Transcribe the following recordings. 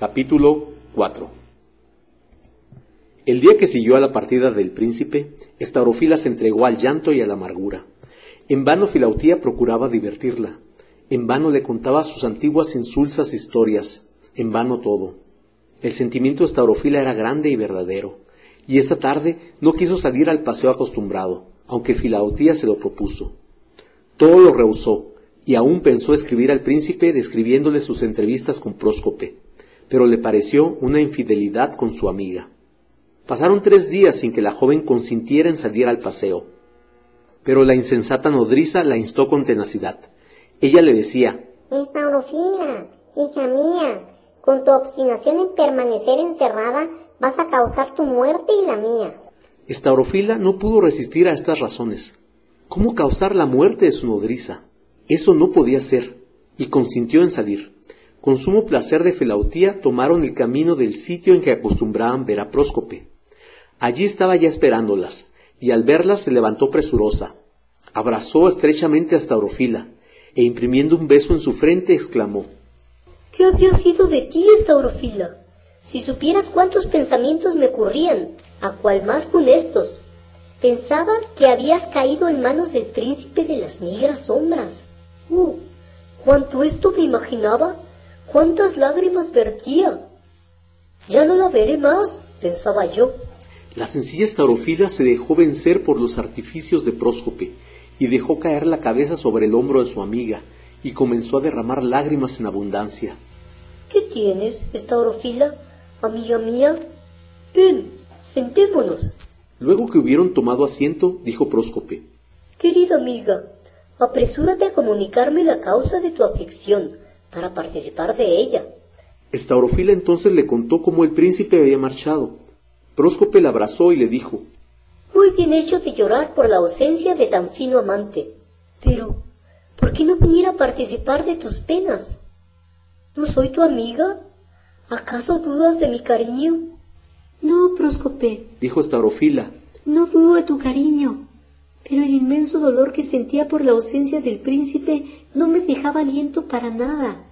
Capítulo 4 El día que siguió a la partida del príncipe, Estaurofila se entregó al llanto y a la amargura. En vano Filautía procuraba divertirla. En vano le contaba sus antiguas insulsas historias. En vano todo. El sentimiento de Estaurofila era grande y verdadero. Y esta tarde no quiso salir al paseo acostumbrado, aunque Filautía se lo propuso. Todo lo rehusó, y aún pensó escribir al príncipe describiéndole sus entrevistas con Próscope pero le pareció una infidelidad con su amiga. Pasaron tres días sin que la joven consintiera en salir al paseo. Pero la insensata nodriza la instó con tenacidad. Ella le decía, Estaurofila, hija mía, con tu obstinación en permanecer encerrada vas a causar tu muerte y la mía. Estaurofila no pudo resistir a estas razones. ¿Cómo causar la muerte de su nodriza? Eso no podía ser, y consintió en salir. Con sumo placer de Felautía tomaron el camino del sitio en que acostumbraban ver a Próscope. Allí estaba ya esperándolas, y al verlas se levantó presurosa. Abrazó estrechamente a Staurofila, e imprimiendo un beso en su frente exclamó ¿Qué había sido de ti, Staurofila? Si supieras cuántos pensamientos me ocurrían, a cual más funestos. Pensaba que habías caído en manos del príncipe de las negras sombras. ¡Uh! Cuánto esto me imaginaba cuántas lágrimas vertía. Ya no la veré más, pensaba yo. La sencilla Estaurofila se dejó vencer por los artificios de Próscope y dejó caer la cabeza sobre el hombro de su amiga y comenzó a derramar lágrimas en abundancia. ¿Qué tienes, Estaurofila, amiga mía? Ven, sentémonos. Luego que hubieron tomado asiento, dijo Próscope. Querida amiga, apresúrate a comunicarme la causa de tu aflicción para participar de ella. Estaurofila entonces le contó cómo el príncipe había marchado. Próscope la abrazó y le dijo Muy bien hecho de llorar por la ausencia de tan fino amante. Pero, ¿por qué no viniera a participar de tus penas? ¿No soy tu amiga? ¿Acaso dudas de mi cariño? No, Próscope, dijo Estaurofila. No dudo de tu cariño, pero el inmenso dolor que sentía por la ausencia del príncipe no me dejaba aliento para nada.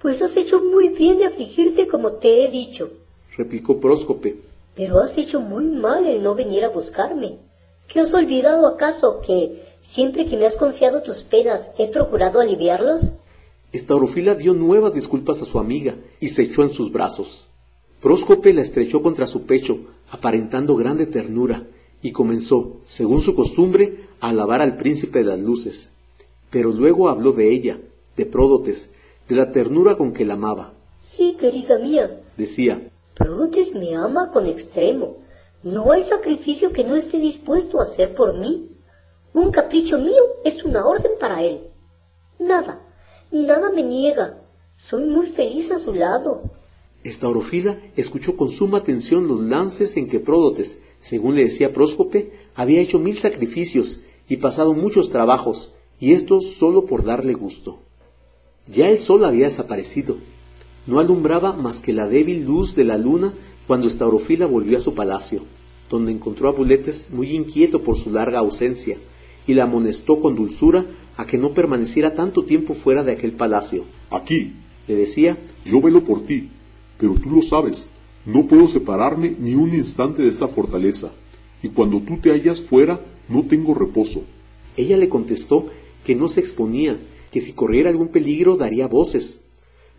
Pues has hecho muy bien de afligirte como te he dicho, replicó Próscope. Pero has hecho muy mal el no venir a buscarme. ¿Qué has olvidado acaso que siempre que me has confiado tus penas he procurado aliviarlas? Estaurofila dio nuevas disculpas a su amiga y se echó en sus brazos. Próscope la estrechó contra su pecho, aparentando grande ternura, y comenzó, según su costumbre, a alabar al príncipe de las luces. Pero luego habló de ella, de Pródotes, de la ternura con que la amaba. Sí, querida mía, decía. Pródotes me ama con extremo. No hay sacrificio que no esté dispuesto a hacer por mí. Un capricho mío es una orden para él. Nada, nada me niega. Soy muy feliz a su lado. Estaurofila escuchó con suma atención los lances en que Pródotes, según le decía Próscope, había hecho mil sacrificios y pasado muchos trabajos, y esto solo por darle gusto. Ya el sol había desaparecido. No alumbraba más que la débil luz de la luna cuando Estaurofila volvió a su palacio, donde encontró a Buletes muy inquieto por su larga ausencia, y la amonestó con dulzura a que no permaneciera tanto tiempo fuera de aquel palacio. Aquí, le decía, yo velo por ti, pero tú lo sabes, no puedo separarme ni un instante de esta fortaleza, y cuando tú te hallas fuera, no tengo reposo. Ella le contestó que no se exponía, que si corriera algún peligro daría voces,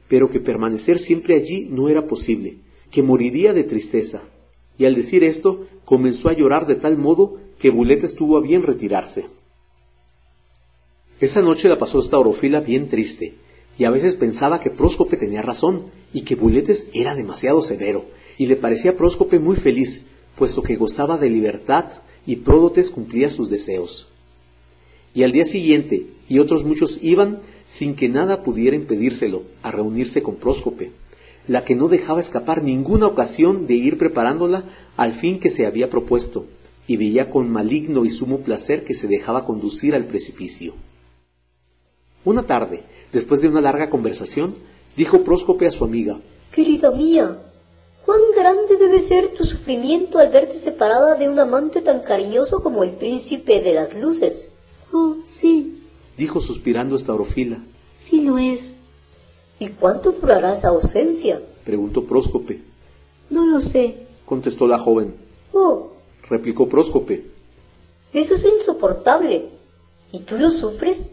pero que permanecer siempre allí no era posible, que moriría de tristeza. Y al decir esto, comenzó a llorar de tal modo que Buleta estuvo a bien retirarse. Esa noche la pasó esta orofila bien triste, y a veces pensaba que Próscope tenía razón, y que Buletes era demasiado severo, y le parecía Próscope muy feliz, puesto que gozaba de libertad y Pródotes cumplía sus deseos. Y al día siguiente, y otros muchos iban, sin que nada pudiera impedírselo, a reunirse con Próscope, la que no dejaba escapar ninguna ocasión de ir preparándola al fin que se había propuesto, y veía con maligno y sumo placer que se dejaba conducir al precipicio. Una tarde, después de una larga conversación, dijo Próscope a su amiga, Querida mía, cuán grande debe ser tu sufrimiento al verte separada de un amante tan cariñoso como el príncipe de las luces. Oh, sí, dijo suspirando Estaurofila. Sí lo es. ¿Y cuánto durará esa ausencia? preguntó Próscope. No lo sé, contestó la joven. Oh, replicó Próscope. Eso es insoportable. ¿Y tú lo sufres?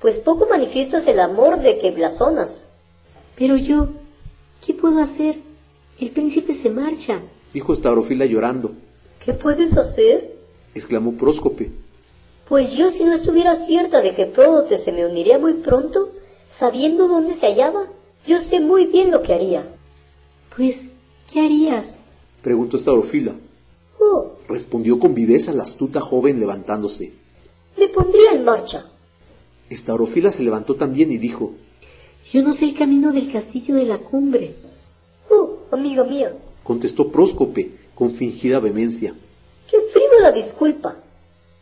Pues poco manifiestas el amor de que blasonas. Pero yo, ¿qué puedo hacer? El príncipe se marcha, dijo Estaurofila llorando. ¿Qué puedes hacer? exclamó Próscope. Pues yo si no estuviera cierta de que Pródote se me uniría muy pronto, sabiendo dónde se hallaba, yo sé muy bien lo que haría. Pues, ¿qué harías? preguntó Estaurofila. Oh, respondió con viveza la astuta joven levantándose. Me pondría en marcha. Estaurofila se levantó también y dijo, Yo no sé el camino del castillo de la cumbre. Amiga mía, contestó Próscope con fingida vehemencia. Qué frívola disculpa.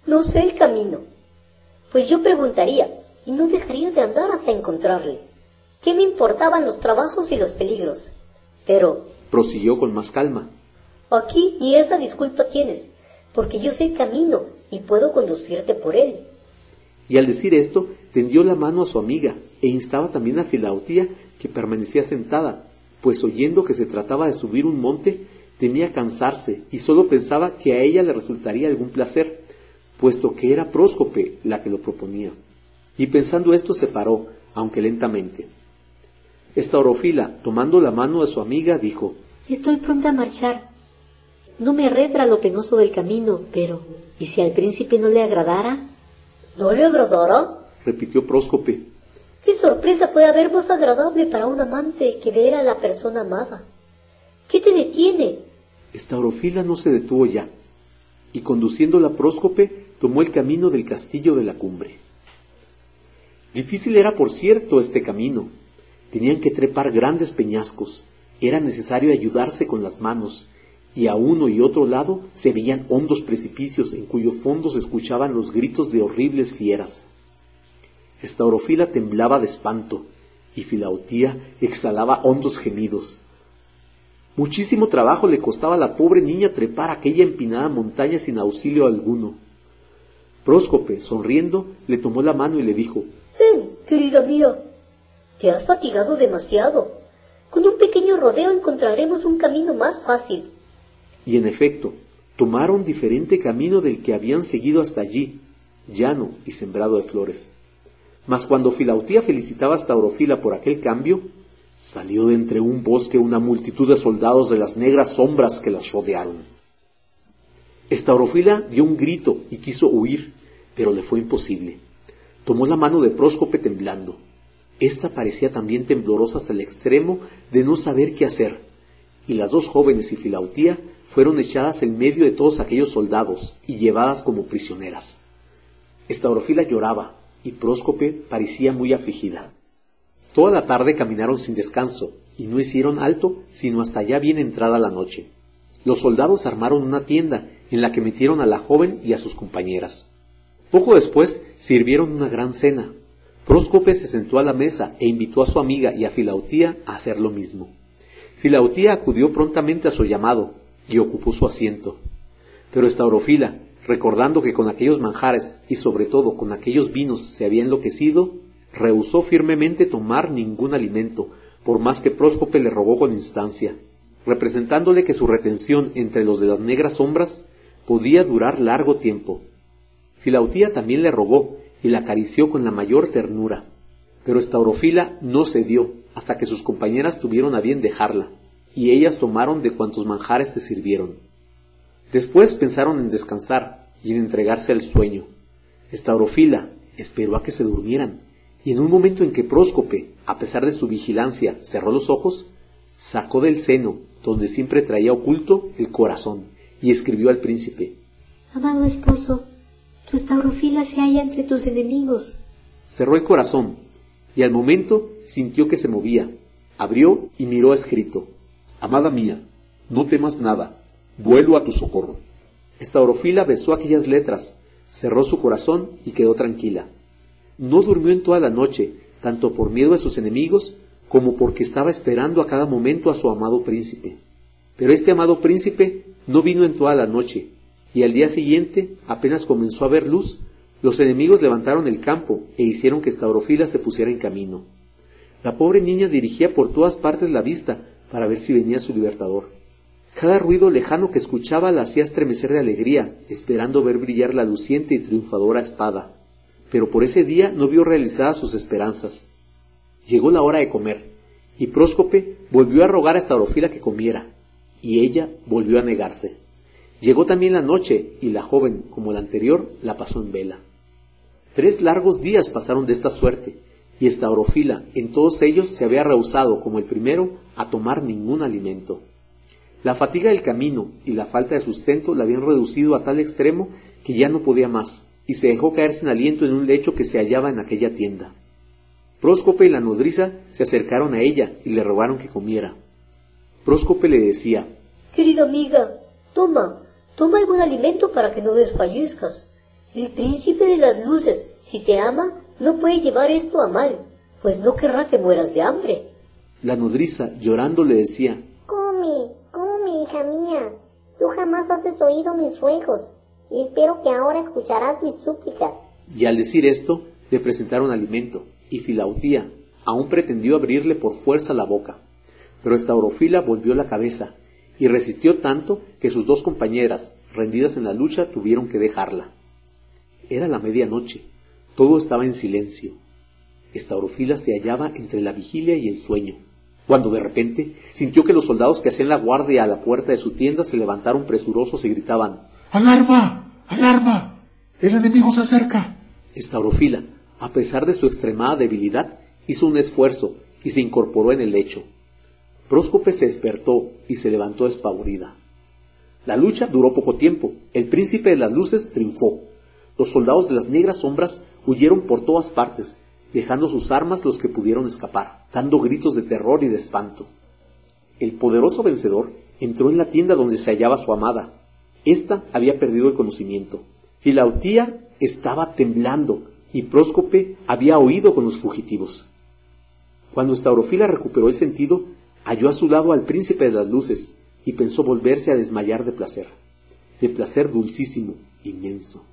No sé el camino. Pues yo preguntaría, y no dejaría de andar hasta encontrarle. ¿Qué me importaban los trabajos y los peligros? Pero... prosiguió con más calma. Aquí ni esa disculpa tienes, porque yo sé el camino y puedo conducirte por él. Y al decir esto, tendió la mano a su amiga e instaba también a Filautía, que permanecía sentada, pues oyendo que se trataba de subir un monte, temía cansarse y solo pensaba que a ella le resultaría algún placer puesto que era Próscope la que lo proponía. Y pensando esto se paró, aunque lentamente. Esta orofila, tomando la mano de su amiga, dijo Estoy pronta a marchar. No me arredra lo penoso del camino, pero ¿y si al príncipe no le agradara? ¿No le agradara? repitió Próscope. ¿Qué sorpresa puede haber más agradable para un amante que ver a la persona amada? ¿Qué te detiene? Esta orofila no se detuvo ya, y conduciéndola Próscope tomó el camino del castillo de la cumbre. Difícil era, por cierto, este camino. Tenían que trepar grandes peñascos, era necesario ayudarse con las manos, y a uno y otro lado se veían hondos precipicios en cuyo fondo se escuchaban los gritos de horribles fieras. Estaurofila temblaba de espanto, y Filautía exhalaba hondos gemidos. Muchísimo trabajo le costaba a la pobre niña trepar aquella empinada montaña sin auxilio alguno. Próscope, sonriendo, le tomó la mano y le dijo Ven, querida mía, te has fatigado demasiado. Con un pequeño rodeo encontraremos un camino más fácil. Y en efecto, tomaron diferente camino del que habían seguido hasta allí, llano y sembrado de flores. Mas cuando Filautía felicitaba a Staurofila por aquel cambio, salió de entre un bosque una multitud de soldados de las negras sombras que las rodearon. Estaurofila dio un grito y quiso huir, pero le fue imposible. Tomó la mano de Próscope temblando. Esta parecía también temblorosa hasta el extremo de no saber qué hacer, y las dos jóvenes y Filautía fueron echadas en medio de todos aquellos soldados y llevadas como prisioneras. Estaurofila lloraba y Próscope parecía muy afligida. Toda la tarde caminaron sin descanso y no hicieron alto sino hasta ya bien entrada la noche. Los soldados armaron una tienda en la que metieron a la joven y a sus compañeras. Poco después sirvieron una gran cena. Próscope se sentó a la mesa e invitó a su amiga y a Filautía a hacer lo mismo. Filautía acudió prontamente a su llamado y ocupó su asiento. Pero Estaurofila, recordando que con aquellos manjares y sobre todo con aquellos vinos se había enloquecido, rehusó firmemente tomar ningún alimento, por más que Próscope le rogó con instancia, representándole que su retención entre los de las negras sombras podía durar largo tiempo. Filautía también le rogó y la acarició con la mayor ternura, pero Estaurofila no cedió hasta que sus compañeras tuvieron a bien dejarla, y ellas tomaron de cuantos manjares se sirvieron. Después pensaron en descansar y en entregarse al sueño. Estaurofila esperó a que se durmieran, y en un momento en que Próscope, a pesar de su vigilancia, cerró los ojos, sacó del seno, donde siempre traía oculto, el corazón y escribió al príncipe Amado esposo, Tu estaurofila se halla entre tus enemigos. Cerró el corazón y al momento sintió que se movía. Abrió y miró escrito. Amada mía, no temas nada, vuelvo a tu socorro. Estaurofila besó aquellas letras, cerró su corazón y quedó tranquila. No durmió en toda la noche, tanto por miedo a sus enemigos como porque estaba esperando a cada momento a su amado príncipe. Pero este amado príncipe no vino en toda la noche, y al día siguiente, apenas comenzó a ver luz, los enemigos levantaron el campo e hicieron que Staurofila se pusiera en camino. La pobre niña dirigía por todas partes la vista para ver si venía su libertador. Cada ruido lejano que escuchaba la hacía estremecer de alegría, esperando ver brillar la luciente y triunfadora espada. Pero por ese día no vio realizadas sus esperanzas. Llegó la hora de comer, y Próscope volvió a rogar a Staurofila que comiera, y ella volvió a negarse. Llegó también la noche, y la joven, como la anterior, la pasó en vela. Tres largos días pasaron de esta suerte, y Staurofila en todos ellos se había rehusado, como el primero, a tomar ningún alimento. La fatiga del camino y la falta de sustento la habían reducido a tal extremo que ya no podía más, y se dejó caer sin aliento en un lecho que se hallaba en aquella tienda. Próscope y la nodriza se acercaron a ella y le rogaron que comiera. Próscope le decía, Querida amiga, toma, toma algún alimento para que no desfallezcas. El príncipe de las luces, si te ama, no puede llevar esto a mal, pues no querrá que mueras de hambre. La nodriza, llorando, le decía, hija mía, tú jamás has oído mis ruegos, y espero que ahora escucharás mis súplicas. Y al decir esto, le presentaron alimento, y Filautía aún pretendió abrirle por fuerza la boca. Pero Estaurofila volvió la cabeza, y resistió tanto que sus dos compañeras, rendidas en la lucha, tuvieron que dejarla. Era la medianoche, todo estaba en silencio. Estaurofila se hallaba entre la vigilia y el sueño cuando de repente sintió que los soldados que hacían la guardia a la puerta de su tienda se levantaron presurosos y gritaban ¡Alarma! ¡Alarma! ¡El enemigo se acerca! Estaurofila, a pesar de su extremada debilidad, hizo un esfuerzo y se incorporó en el lecho. Próscope se despertó y se levantó espavorida. La lucha duró poco tiempo. El príncipe de las luces triunfó. Los soldados de las negras sombras huyeron por todas partes, dejando sus armas los que pudieron escapar, dando gritos de terror y de espanto. El poderoso vencedor entró en la tienda donde se hallaba su amada. Esta había perdido el conocimiento. Filautía estaba temblando y Próscope había oído con los fugitivos. Cuando Estaurofila recuperó el sentido, halló a su lado al príncipe de las luces y pensó volverse a desmayar de placer, de placer dulcísimo, inmenso.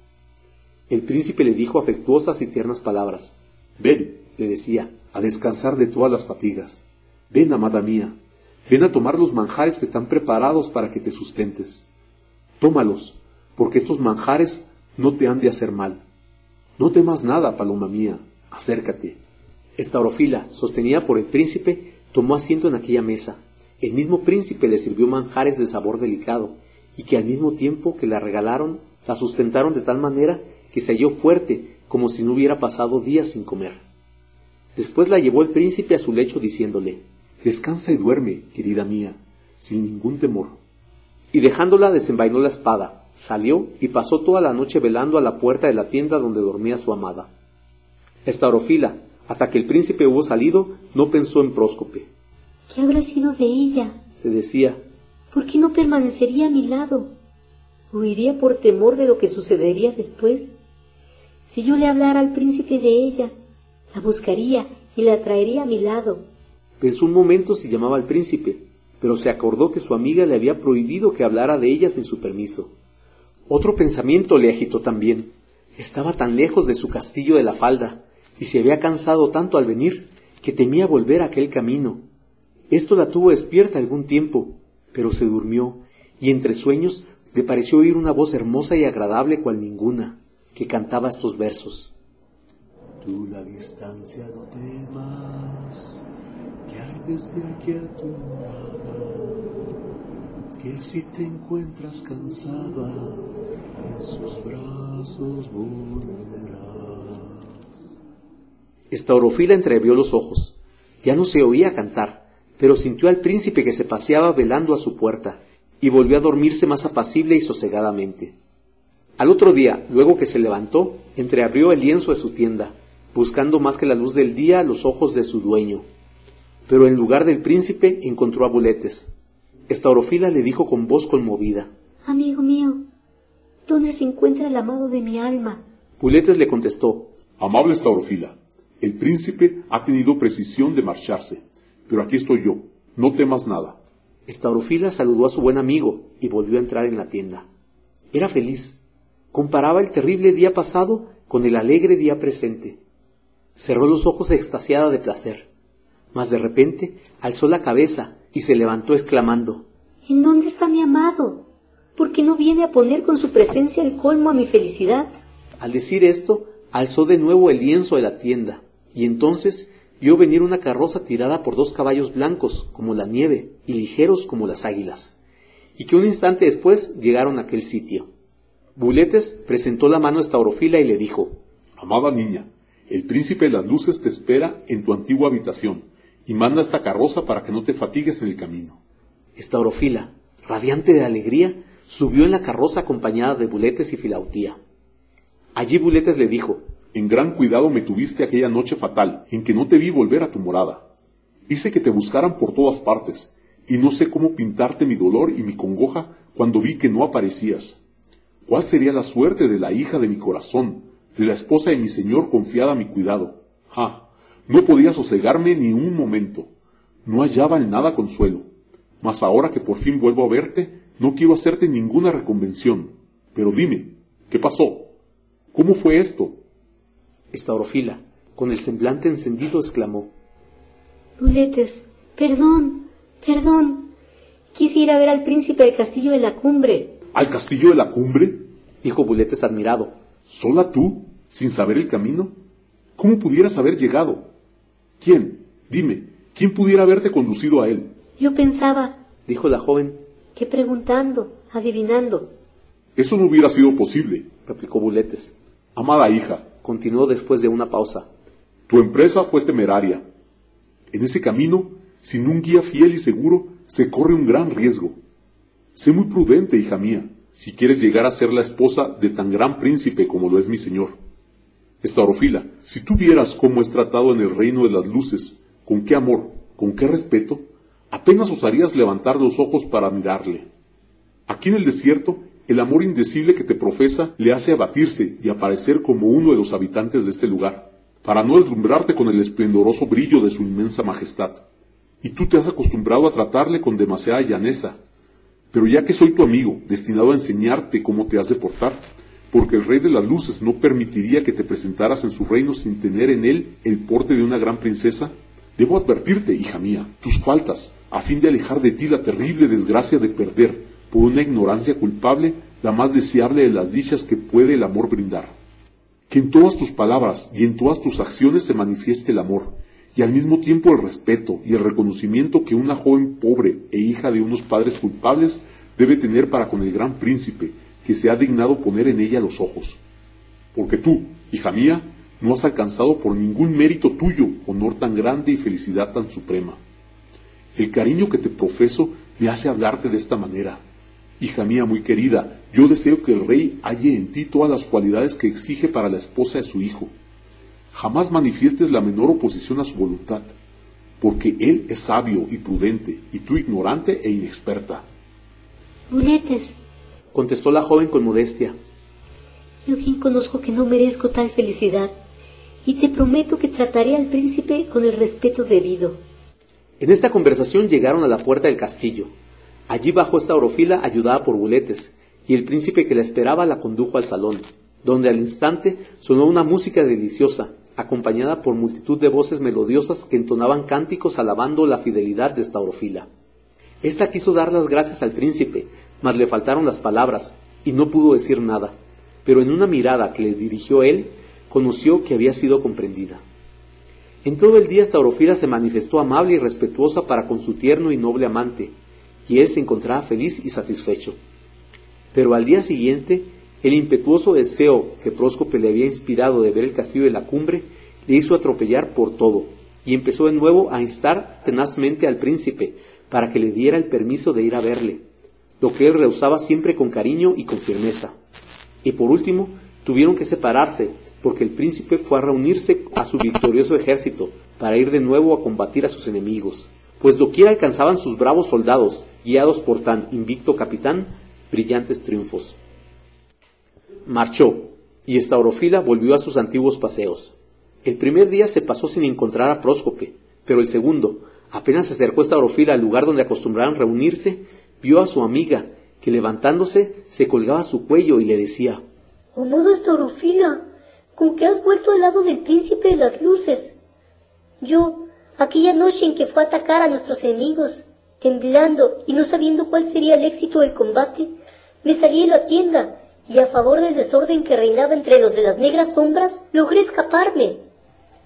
El príncipe le dijo afectuosas y tiernas palabras, Ven, le decía, a descansar de todas las fatigas. Ven, amada mía, ven a tomar los manjares que están preparados para que te sustentes. Tómalos, porque estos manjares no te han de hacer mal. No temas nada, paloma mía, acércate. Estaurofila, sostenida por el príncipe, tomó asiento en aquella mesa. El mismo príncipe le sirvió manjares de sabor delicado, y que al mismo tiempo que la regalaron, la sustentaron de tal manera que se halló fuerte como si no hubiera pasado días sin comer. Después la llevó el príncipe a su lecho diciéndole, Descansa y duerme, querida mía, sin ningún temor. Y dejándola desenvainó la espada, salió y pasó toda la noche velando a la puerta de la tienda donde dormía su amada. Estaurofila, hasta que el príncipe hubo salido, no pensó en Próscope. ¿Qué habrá sido de ella? se decía. ¿Por qué no permanecería a mi lado? ¿Huiría por temor de lo que sucedería después? Si yo le hablara al príncipe de ella, la buscaría y la traería a mi lado. Pensó un momento si llamaba al príncipe, pero se acordó que su amiga le había prohibido que hablara de ella sin su permiso. Otro pensamiento le agitó también. Estaba tan lejos de su castillo de la falda, y se había cansado tanto al venir, que temía volver a aquel camino. Esto la tuvo despierta algún tiempo, pero se durmió, y entre sueños le pareció oír una voz hermosa y agradable cual ninguna que cantaba estos versos. Tú la distancia no temas, que hay desde aquí a tu morada, que si te encuentras cansada, en sus brazos volverás. Estaurofila entrevió los ojos. Ya no se oía cantar, pero sintió al príncipe que se paseaba velando a su puerta, y volvió a dormirse más apacible y sosegadamente. Al otro día, luego que se levantó, entreabrió el lienzo de su tienda, buscando más que la luz del día los ojos de su dueño. Pero en lugar del príncipe encontró a Buletes. Estaurofila le dijo con voz conmovida. Amigo mío, ¿dónde se encuentra el amado de mi alma? Buletes le contestó. Amable Estaurofila, el príncipe ha tenido precisión de marcharse, pero aquí estoy yo, no temas nada. Estaurofila saludó a su buen amigo y volvió a entrar en la tienda. Era feliz. Comparaba el terrible día pasado con el alegre día presente. Cerró los ojos extasiada de placer. Mas de repente alzó la cabeza y se levantó exclamando ¿En dónde está mi amado? ¿Por qué no viene a poner con su presencia el colmo a mi felicidad? Al decir esto, alzó de nuevo el lienzo de la tienda, y entonces vio venir una carroza tirada por dos caballos blancos como la nieve y ligeros como las águilas, y que un instante después llegaron a aquel sitio. Buletes presentó la mano a Estaurofila y le dijo Amada niña, el príncipe de las luces te espera en tu antigua habitación y manda esta carroza para que no te fatigues en el camino. Estaurofila, radiante de alegría, subió en la carroza acompañada de Buletes y Filautía. Allí Buletes le dijo, En gran cuidado me tuviste aquella noche fatal, en que no te vi volver a tu morada. Hice que te buscaran por todas partes, y no sé cómo pintarte mi dolor y mi congoja cuando vi que no aparecías. ¿Cuál sería la suerte de la hija de mi corazón, de la esposa de mi señor confiada a mi cuidado? ¡Ah! No podía sosegarme ni un momento. No hallaba en nada consuelo. Mas ahora que por fin vuelvo a verte, no quiero hacerte ninguna reconvención. Pero dime, ¿qué pasó? ¿Cómo fue esto? Estaurofila, con el semblante encendido, exclamó. Ruletes, perdón, perdón. Quise ir a ver al príncipe del castillo de la cumbre. ¿Al castillo de la cumbre? Dijo Buletes admirado. ¿Sola tú, sin saber el camino? ¿Cómo pudieras haber llegado? ¿Quién? Dime, ¿quién pudiera haberte conducido a él? Yo pensaba, dijo la joven, que preguntando, adivinando. Eso no hubiera sido posible, replicó Buletes. Amada hija, continuó después de una pausa, tu empresa fue temeraria. En ese camino, sin un guía fiel y seguro, se corre un gran riesgo. Sé muy prudente, hija mía, si quieres llegar a ser la esposa de tan gran príncipe como lo es mi señor. Estaurofila, si tú vieras cómo es tratado en el reino de las luces, con qué amor, con qué respeto, apenas osarías levantar los ojos para mirarle. Aquí en el desierto, el amor indecible que te profesa le hace abatirse y aparecer como uno de los habitantes de este lugar, para no deslumbrarte con el esplendoroso brillo de su inmensa majestad. Y tú te has acostumbrado a tratarle con demasiada llaneza. Pero ya que soy tu amigo, destinado a enseñarte cómo te has de portar, porque el rey de las luces no permitiría que te presentaras en su reino sin tener en él el porte de una gran princesa, debo advertirte, hija mía, tus faltas, a fin de alejar de ti la terrible desgracia de perder, por una ignorancia culpable, la más deseable de las dichas que puede el amor brindar. Que en todas tus palabras y en todas tus acciones se manifieste el amor, y al mismo tiempo el respeto y el reconocimiento que una joven pobre e hija de unos padres culpables debe tener para con el gran príncipe que se ha dignado poner en ella los ojos. Porque tú, hija mía, no has alcanzado por ningún mérito tuyo honor tan grande y felicidad tan suprema. El cariño que te profeso me hace hablarte de esta manera. Hija mía muy querida, yo deseo que el rey halle en ti todas las cualidades que exige para la esposa de su hijo. Jamás manifiestes la menor oposición a su voluntad, porque él es sabio y prudente, y tú ignorante e inexperta. Muletes, contestó la joven con modestia. Yo bien conozco que no merezco tal felicidad, y te prometo que trataré al príncipe con el respeto debido. En esta conversación llegaron a la puerta del castillo. Allí bajó esta orofila ayudada por buletes, y el príncipe que la esperaba la condujo al salón, donde al instante sonó una música deliciosa, acompañada por multitud de voces melodiosas que entonaban cánticos alabando la fidelidad de esta orofila. Esta quiso dar las gracias al príncipe, mas le faltaron las palabras, y no pudo decir nada, pero en una mirada que le dirigió él, conoció que había sido comprendida. En todo el día Staurofila se manifestó amable y respetuosa para con su tierno y noble amante, y él se encontraba feliz y satisfecho. Pero al día siguiente, el impetuoso deseo que Próscope le había inspirado de ver el castillo de la cumbre le hizo atropellar por todo, y empezó de nuevo a instar tenazmente al príncipe para que le diera el permiso de ir a verle, lo que él rehusaba siempre con cariño y con firmeza. Y por último, tuvieron que separarse, porque el príncipe fue a reunirse a su victorioso ejército para ir de nuevo a combatir a sus enemigos, pues doquiera alcanzaban sus bravos soldados, guiados por tan invicto capitán, brillantes triunfos. Marchó, y Estaurofila volvió a sus antiguos paseos. El primer día se pasó sin encontrar a Próscope, pero el segundo, apenas se acercó Estaurofila al lugar donde acostumbraban reunirse, vio a su amiga, que levantándose se colgaba su cuello y le decía Amada Estaurofila, con que has vuelto al lado del príncipe de las luces. Yo, aquella noche en que fue a atacar a nuestros enemigos, temblando y no sabiendo cuál sería el éxito del combate, me salí de la tienda y a favor del desorden que reinaba entre los de las negras sombras, logré escaparme.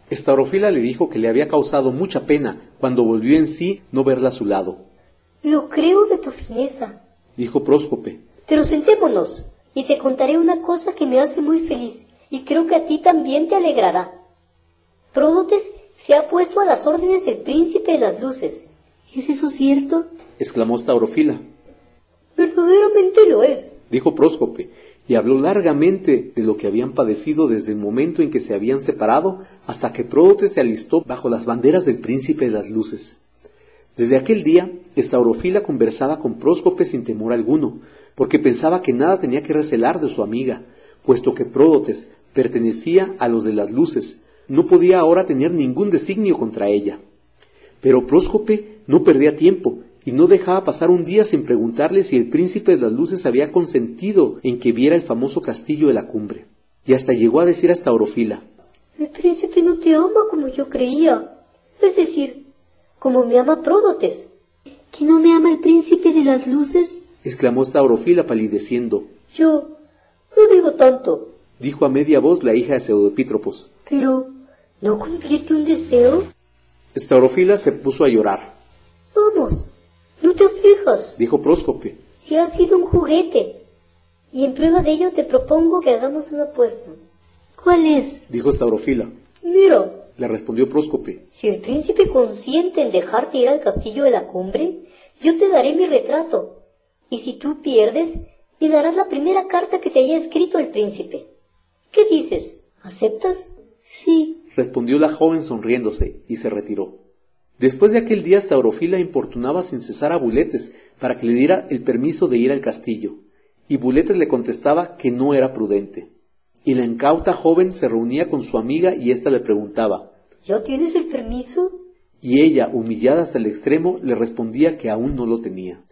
Estaurofila le dijo que le había causado mucha pena cuando volvió en sí no verla a su lado. Lo creo de tu fineza, dijo Próscope. Pero sentémonos, y te contaré una cosa que me hace muy feliz, y creo que a ti también te alegrará. Pródotes se ha puesto a las órdenes del príncipe de las luces. ¿Es eso cierto? exclamó Staurofila. Verdaderamente lo es, dijo Próscope, y habló largamente de lo que habían padecido desde el momento en que se habían separado hasta que Pródotes se alistó bajo las banderas del príncipe de las luces. Desde aquel día, Estaurofila conversaba con Próscope sin temor alguno, porque pensaba que nada tenía que recelar de su amiga, puesto que Pródotes pertenecía a los de las luces, no podía ahora tener ningún designio contra ella. Pero Próscope no perdía tiempo y no dejaba pasar un día sin preguntarle si el príncipe de las luces había consentido en que viera el famoso castillo de la cumbre. Y hasta llegó a decir a Staurofila El príncipe no te ama como yo creía. Es decir, como me ama Pródotes. ¿Que no me ama el príncipe de las luces? exclamó Staurofila palideciendo. Yo no digo tanto, dijo a media voz la hija de Pseudopítropos. Pero, ¿no cumplirte un deseo? Estaurofila se puso a llorar. Vamos, no te fijas, dijo Próscope. Si has sido un juguete. Y en prueba de ello te propongo que hagamos una apuesta. ¿Cuál es? dijo Staurofila. Mira, le respondió Próscope. Si el príncipe consiente en dejarte ir al castillo de la cumbre, yo te daré mi retrato. Y si tú pierdes, me darás la primera carta que te haya escrito el príncipe. ¿Qué dices? ¿Aceptas? Sí, respondió la joven sonriéndose, y se retiró. Después de aquel día Staurofila importunaba sin cesar a Buletes para que le diera el permiso de ir al castillo, y Buletes le contestaba que no era prudente. Y la incauta joven se reunía con su amiga y ésta le preguntaba ¿Ya tienes el permiso? Y ella, humillada hasta el extremo, le respondía que aún no lo tenía.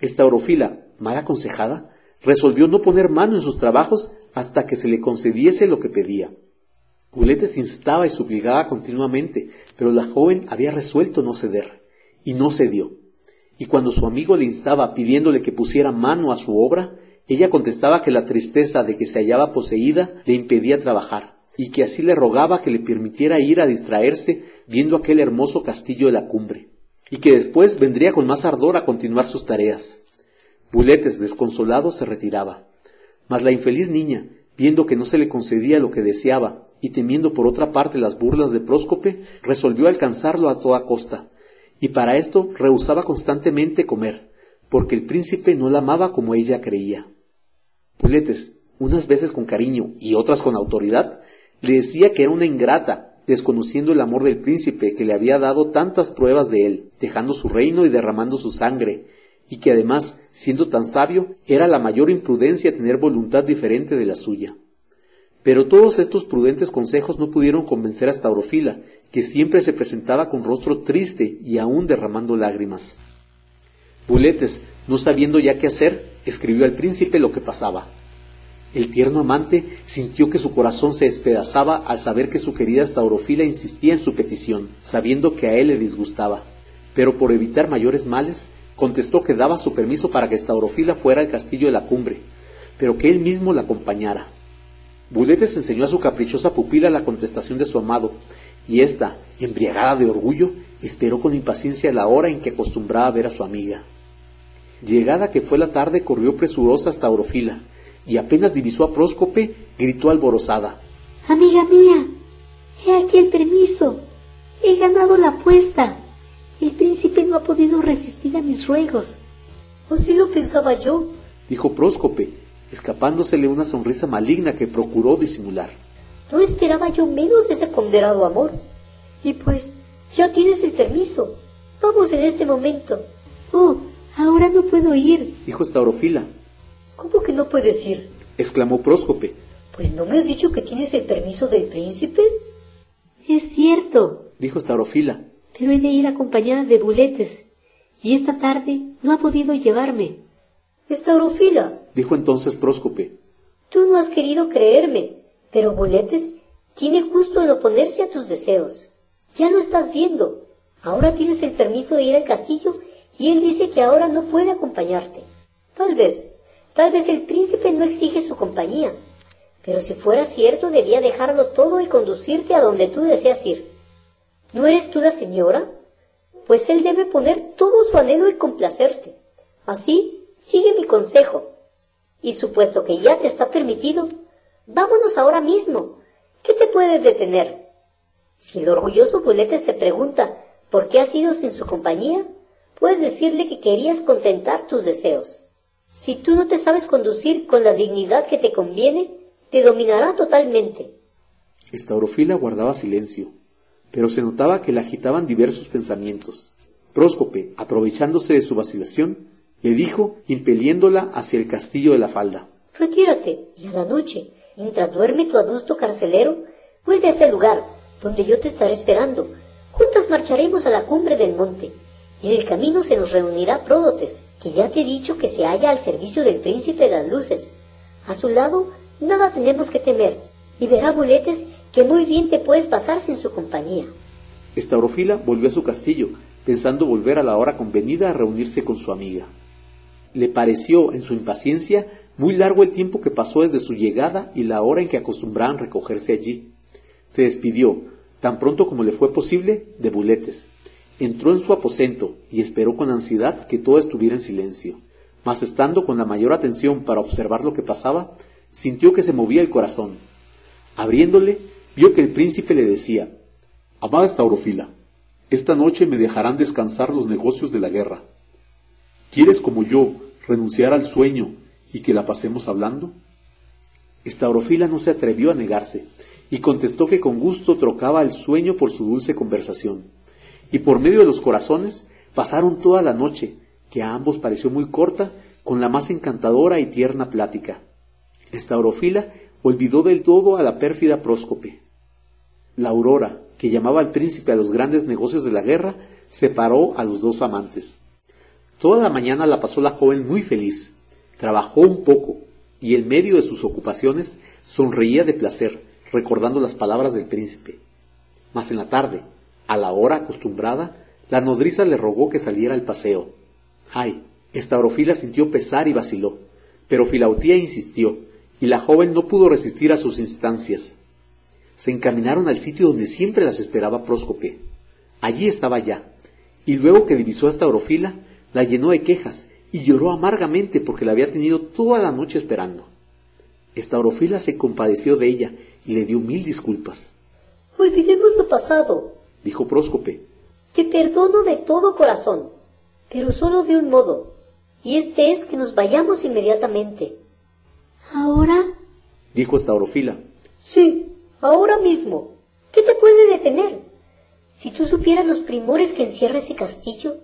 Estaurofila, mal aconsejada, resolvió no poner mano en sus trabajos hasta que se le concediese lo que pedía. Buletes instaba y suplicaba continuamente, pero la joven había resuelto no ceder, y no cedió. Y cuando su amigo le instaba pidiéndole que pusiera mano a su obra, ella contestaba que la tristeza de que se hallaba poseída le impedía trabajar, y que así le rogaba que le permitiera ir a distraerse viendo aquel hermoso castillo de la cumbre, y que después vendría con más ardor a continuar sus tareas. Buletes, desconsolado, se retiraba. Mas la infeliz niña, viendo que no se le concedía lo que deseaba, y temiendo por otra parte las burlas de Próscope, resolvió alcanzarlo a toda costa, y para esto rehusaba constantemente comer, porque el príncipe no la amaba como ella creía. Puletes, unas veces con cariño y otras con autoridad, le decía que era una ingrata, desconociendo el amor del príncipe que le había dado tantas pruebas de él, dejando su reino y derramando su sangre, y que además, siendo tan sabio, era la mayor imprudencia tener voluntad diferente de la suya. Pero todos estos prudentes consejos no pudieron convencer a Staurofila, que siempre se presentaba con rostro triste y aún derramando lágrimas. Buletes, no sabiendo ya qué hacer, escribió al príncipe lo que pasaba. El tierno amante sintió que su corazón se despedazaba al saber que su querida Staurofila insistía en su petición, sabiendo que a él le disgustaba. Pero por evitar mayores males, contestó que daba su permiso para que Staurofila fuera al castillo de la cumbre, pero que él mismo la acompañara. Buletes enseñó a su caprichosa pupila la contestación de su amado, y ésta, embriagada de orgullo, esperó con impaciencia la hora en que acostumbraba ver a su amiga. Llegada que fue la tarde, corrió presurosa hasta Orofila, y apenas divisó a Próscope, gritó alborozada. Amiga mía, he aquí el permiso. He ganado la apuesta. El príncipe no ha podido resistir a mis ruegos. Así lo pensaba yo, dijo Próscope, escapándosele una sonrisa maligna que procuró disimular. No esperaba yo menos de ese ponderado amor. Y pues, ya tienes el permiso. Vamos en este momento. Oh, ahora no puedo ir, dijo Estaurofila. ¿Cómo que no puedes ir? exclamó Próscope. Pues no me has dicho que tienes el permiso del príncipe. Es cierto, dijo Estaurofila. Pero he de ir acompañada de buletes, y esta tarde no ha podido llevarme. Estaurofila, dijo entonces Próscope. Tú no has querido creerme, pero Buletes tiene justo en oponerse a tus deseos. Ya lo estás viendo. Ahora tienes el permiso de ir al castillo y él dice que ahora no puede acompañarte. Tal vez, tal vez el príncipe no exige su compañía, pero si fuera cierto debía dejarlo todo y conducirte a donde tú deseas ir. ¿No eres tú la señora? Pues él debe poner todo su anhelo y complacerte. Así, sigue mi consejo. Y supuesto que ya te está permitido, vámonos ahora mismo. ¿Qué te puede detener? Si el orgulloso Buletes te pregunta por qué has ido sin su compañía, puedes decirle que querías contentar tus deseos. Si tú no te sabes conducir con la dignidad que te conviene, te dominará totalmente. Estaurofila guardaba silencio, pero se notaba que la agitaban diversos pensamientos. Próscope, aprovechándose de su vacilación, le dijo, impeliéndola hacia el castillo de la falda. Retírate, y a la noche, mientras duerme tu adusto carcelero, vuelve a este lugar, donde yo te estaré esperando. Juntas marcharemos a la cumbre del monte, y en el camino se nos reunirá Pródotes, que ya te he dicho que se halla al servicio del príncipe de las luces. A su lado, nada tenemos que temer, y verá Buletes que muy bien te puedes pasar sin su compañía. Estaurofila volvió a su castillo, pensando volver a la hora convenida a reunirse con su amiga. Le pareció, en su impaciencia, muy largo el tiempo que pasó desde su llegada y la hora en que acostumbraban recogerse allí. Se despidió, tan pronto como le fue posible, de Buletes. Entró en su aposento y esperó con ansiedad que todo estuviera en silencio. Mas estando con la mayor atención para observar lo que pasaba, sintió que se movía el corazón. Abriéndole, vio que el príncipe le decía Amada Estaurofila, esta noche me dejarán descansar los negocios de la guerra. ¿Quieres como yo renunciar al sueño y que la pasemos hablando? Estaurofila no se atrevió a negarse y contestó que con gusto trocaba el sueño por su dulce conversación. Y por medio de los corazones pasaron toda la noche, que a ambos pareció muy corta, con la más encantadora y tierna plática. Estaurofila olvidó del todo a la pérfida Próscope. La aurora, que llamaba al príncipe a los grandes negocios de la guerra, separó a los dos amantes. Toda la mañana la pasó la joven muy feliz. Trabajó un poco y en medio de sus ocupaciones sonreía de placer, recordando las palabras del príncipe. Mas en la tarde, a la hora acostumbrada, la nodriza le rogó que saliera al paseo. Ay, Estaurofila sintió pesar y vaciló, pero Filautía insistió, y la joven no pudo resistir a sus instancias. Se encaminaron al sitio donde siempre las esperaba Próscope. Allí estaba ya, y luego que divisó a Estaurofila, la llenó de quejas y lloró amargamente porque la había tenido toda la noche esperando. Estaurofila se compadeció de ella y le dio mil disculpas. Olvidemos lo pasado, dijo Próscope. Te perdono de todo corazón, pero solo de un modo, y este es que nos vayamos inmediatamente. ¿Ahora? dijo Estaurofila. Sí, ahora mismo. ¿Qué te puede detener? Si tú supieras los primores que encierra ese castillo,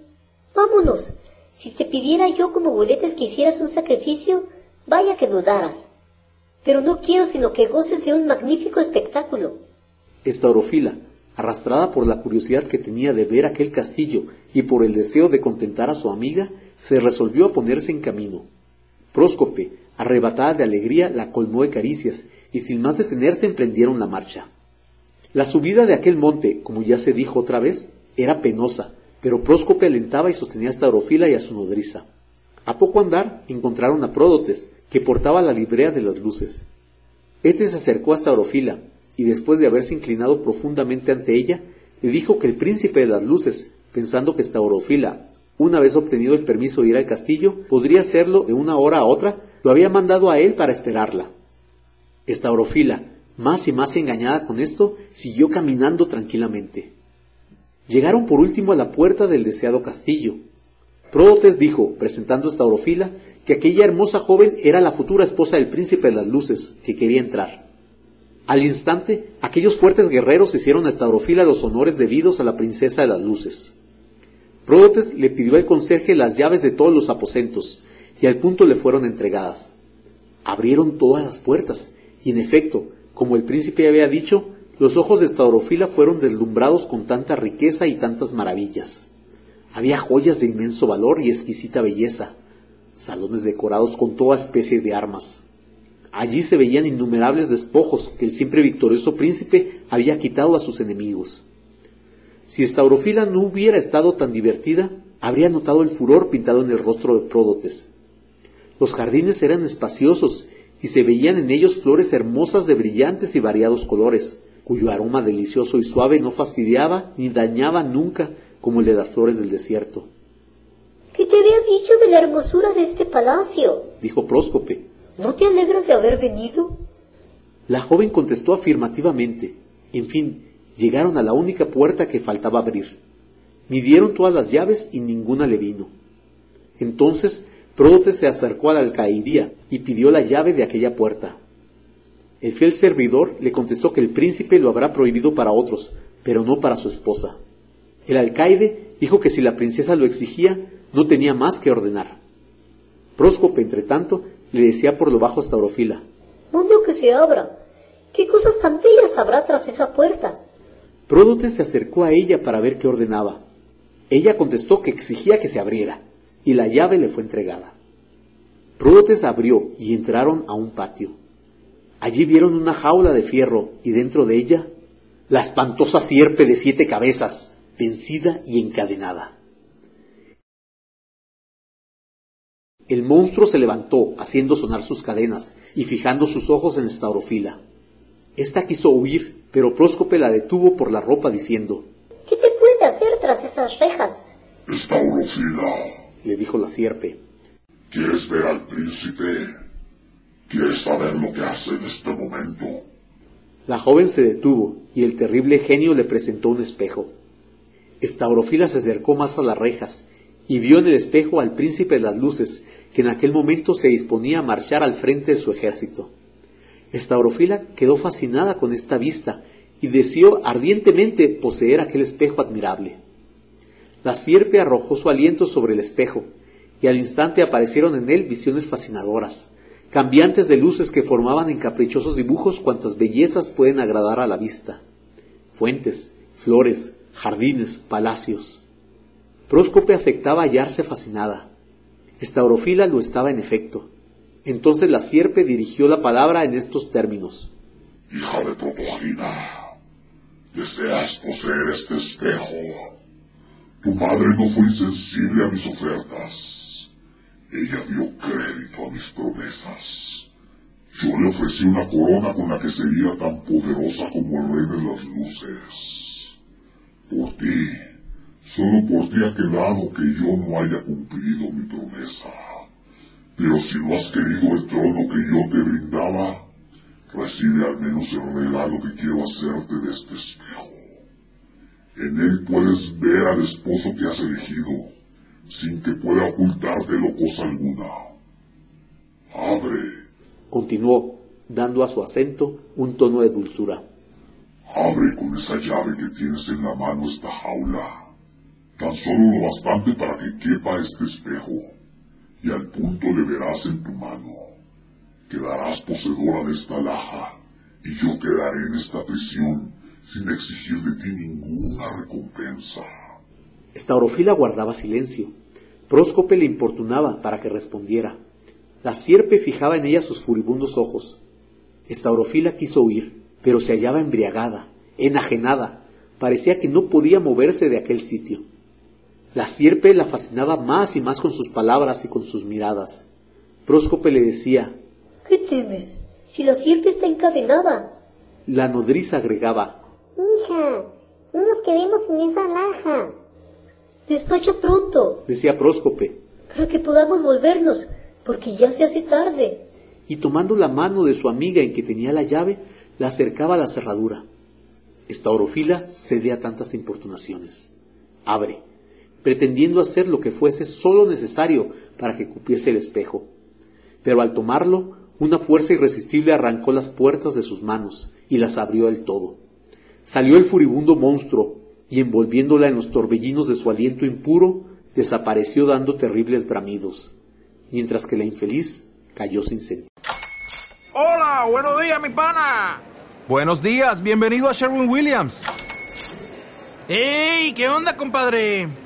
Vámonos. Si te pidiera yo como boletes que hicieras un sacrificio, vaya que dudaras. Pero no quiero sino que goces de un magnífico espectáculo. Esta orofila, arrastrada por la curiosidad que tenía de ver aquel castillo y por el deseo de contentar a su amiga, se resolvió a ponerse en camino. Próscope, arrebatada de alegría, la colmó de caricias y sin más detenerse emprendieron la marcha. La subida de aquel monte, como ya se dijo otra vez, era penosa, pero Próscope alentaba y sostenía a Staurofila y a su nodriza. A poco andar encontraron a Pródotes, que portaba la librea de las luces. Este se acercó a Staurofila, y después de haberse inclinado profundamente ante ella, le dijo que el príncipe de las luces, pensando que Staurofila, una vez obtenido el permiso de ir al castillo, podría hacerlo de una hora a otra, lo había mandado a él para esperarla. Estaurofila, más y más engañada con esto, siguió caminando tranquilamente. Llegaron por último a la puerta del deseado castillo. Pródotes dijo, presentando esta orofila, que aquella hermosa joven era la futura esposa del príncipe de las luces, que quería entrar. Al instante, aquellos fuertes guerreros hicieron a Estaurofila los honores debidos a la princesa de las luces. Pródotes le pidió al conserje las llaves de todos los aposentos, y al punto le fueron entregadas. Abrieron todas las puertas, y en efecto, como el príncipe había dicho, los ojos de Estaurofila fueron deslumbrados con tanta riqueza y tantas maravillas. Había joyas de inmenso valor y exquisita belleza, salones decorados con toda especie de armas, Allí se veían innumerables despojos que el siempre victorioso príncipe había quitado a sus enemigos. Si Estaurofila no hubiera estado tan divertida, habría notado el furor pintado en el rostro de Pródotes. Los jardines eran espaciosos y se veían en ellos flores hermosas de brillantes y variados colores, cuyo aroma delicioso y suave no fastidiaba ni dañaba nunca como el de las flores del desierto. ¿Qué te había dicho de la hermosura de este palacio? dijo Próscope. ¿No te alegras de haber venido? La joven contestó afirmativamente. En fin, llegaron a la única puerta que faltaba abrir. Midieron todas las llaves y ninguna le vino. Entonces Pródotes se acercó a la alcaidía y pidió la llave de aquella puerta. El fiel servidor le contestó que el príncipe lo habrá prohibido para otros, pero no para su esposa. El alcaide dijo que si la princesa lo exigía, no tenía más que ordenar. Próscope, entre tanto, le decía por lo bajo a Staurofila. Mundo que se abra. ¿Qué cosas tan bellas habrá tras esa puerta? Pródote se acercó a ella para ver qué ordenaba. Ella contestó que exigía que se abriera, y la llave le fue entregada. Pródotes abrió y entraron a un patio. Allí vieron una jaula de fierro y dentro de ella la espantosa sierpe de siete cabezas, vencida y encadenada. El monstruo se levantó, haciendo sonar sus cadenas y fijando sus ojos en Estaurofila. Esta quiso huir, pero Próscope la detuvo por la ropa diciendo ¿Qué te puede hacer tras esas rejas? Estaurofila, le dijo la sierpe. ¿Quieres ver al príncipe? ¿Quieres saber lo que hace en este momento? La joven se detuvo y el terrible genio le presentó un espejo. Estaurofila se acercó más a las rejas y vio en el espejo al príncipe de las luces, que en aquel momento se disponía a marchar al frente de su ejército. Estaurofila quedó fascinada con esta vista y deseó ardientemente poseer aquel espejo admirable. La sierpe arrojó su aliento sobre el espejo, y al instante aparecieron en él visiones fascinadoras, cambiantes de luces que formaban en caprichosos dibujos cuantas bellezas pueden agradar a la vista. Fuentes, flores, jardines, palacios. Próscope afectaba hallarse fascinada. Estaurofila lo estaba en efecto. Entonces la sierpe dirigió la palabra en estos términos. Hija de Protogina, deseas poseer este espejo. Tu madre no fue insensible a mis ofertas. Ella dio crédito a mis promesas. Yo le ofrecí una corona con la que sería tan poderosa como el rey de las luces. Por ti, Solo por ti ha quedado que yo no haya cumplido mi promesa. Pero si no has querido el trono que yo te brindaba, recibe al menos el regalo que quiero hacerte de este espejo. En él puedes ver al esposo que has elegido, sin que pueda ocultártelo cosa alguna. Abre. Continuó, dando a su acento un tono de dulzura. Abre con esa llave que tienes en la mano esta jaula tan solo lo bastante para que quepa este espejo, y al punto le verás en tu mano. Quedarás poseedora de esta laja, y yo quedaré en esta prisión sin exigir de ti ninguna recompensa. Estaurofila guardaba silencio. Próscope le importunaba para que respondiera. La sierpe fijaba en ella sus furibundos ojos. Estaurofila quiso huir, pero se hallaba embriagada, enajenada. Parecía que no podía moverse de aquel sitio. La sierpe la fascinaba más y más con sus palabras y con sus miradas. Próscope le decía, ¿Qué temes? Si la sierpe está encadenada. La nodriza agregaba, Hija, no nos quedemos en esa laja. Despacha pronto, decía Próscope, para que podamos volvernos, porque ya se hace tarde. Y tomando la mano de su amiga en que tenía la llave, la acercaba a la cerradura. Esta orofila cede a tantas importunaciones. Abre, pretendiendo hacer lo que fuese solo necesario para que cupiese el espejo. pero al tomarlo, una fuerza irresistible arrancó las puertas de sus manos y las abrió del todo. Salió el furibundo monstruo y envolviéndola en los torbellinos de su aliento impuro, desapareció dando terribles bramidos, mientras que la infeliz cayó sin sentido. Hola, buenos días, mi pana. Buenos días, bienvenido a Sherwin Williams. ¡Ey! ¿Qué onda, compadre?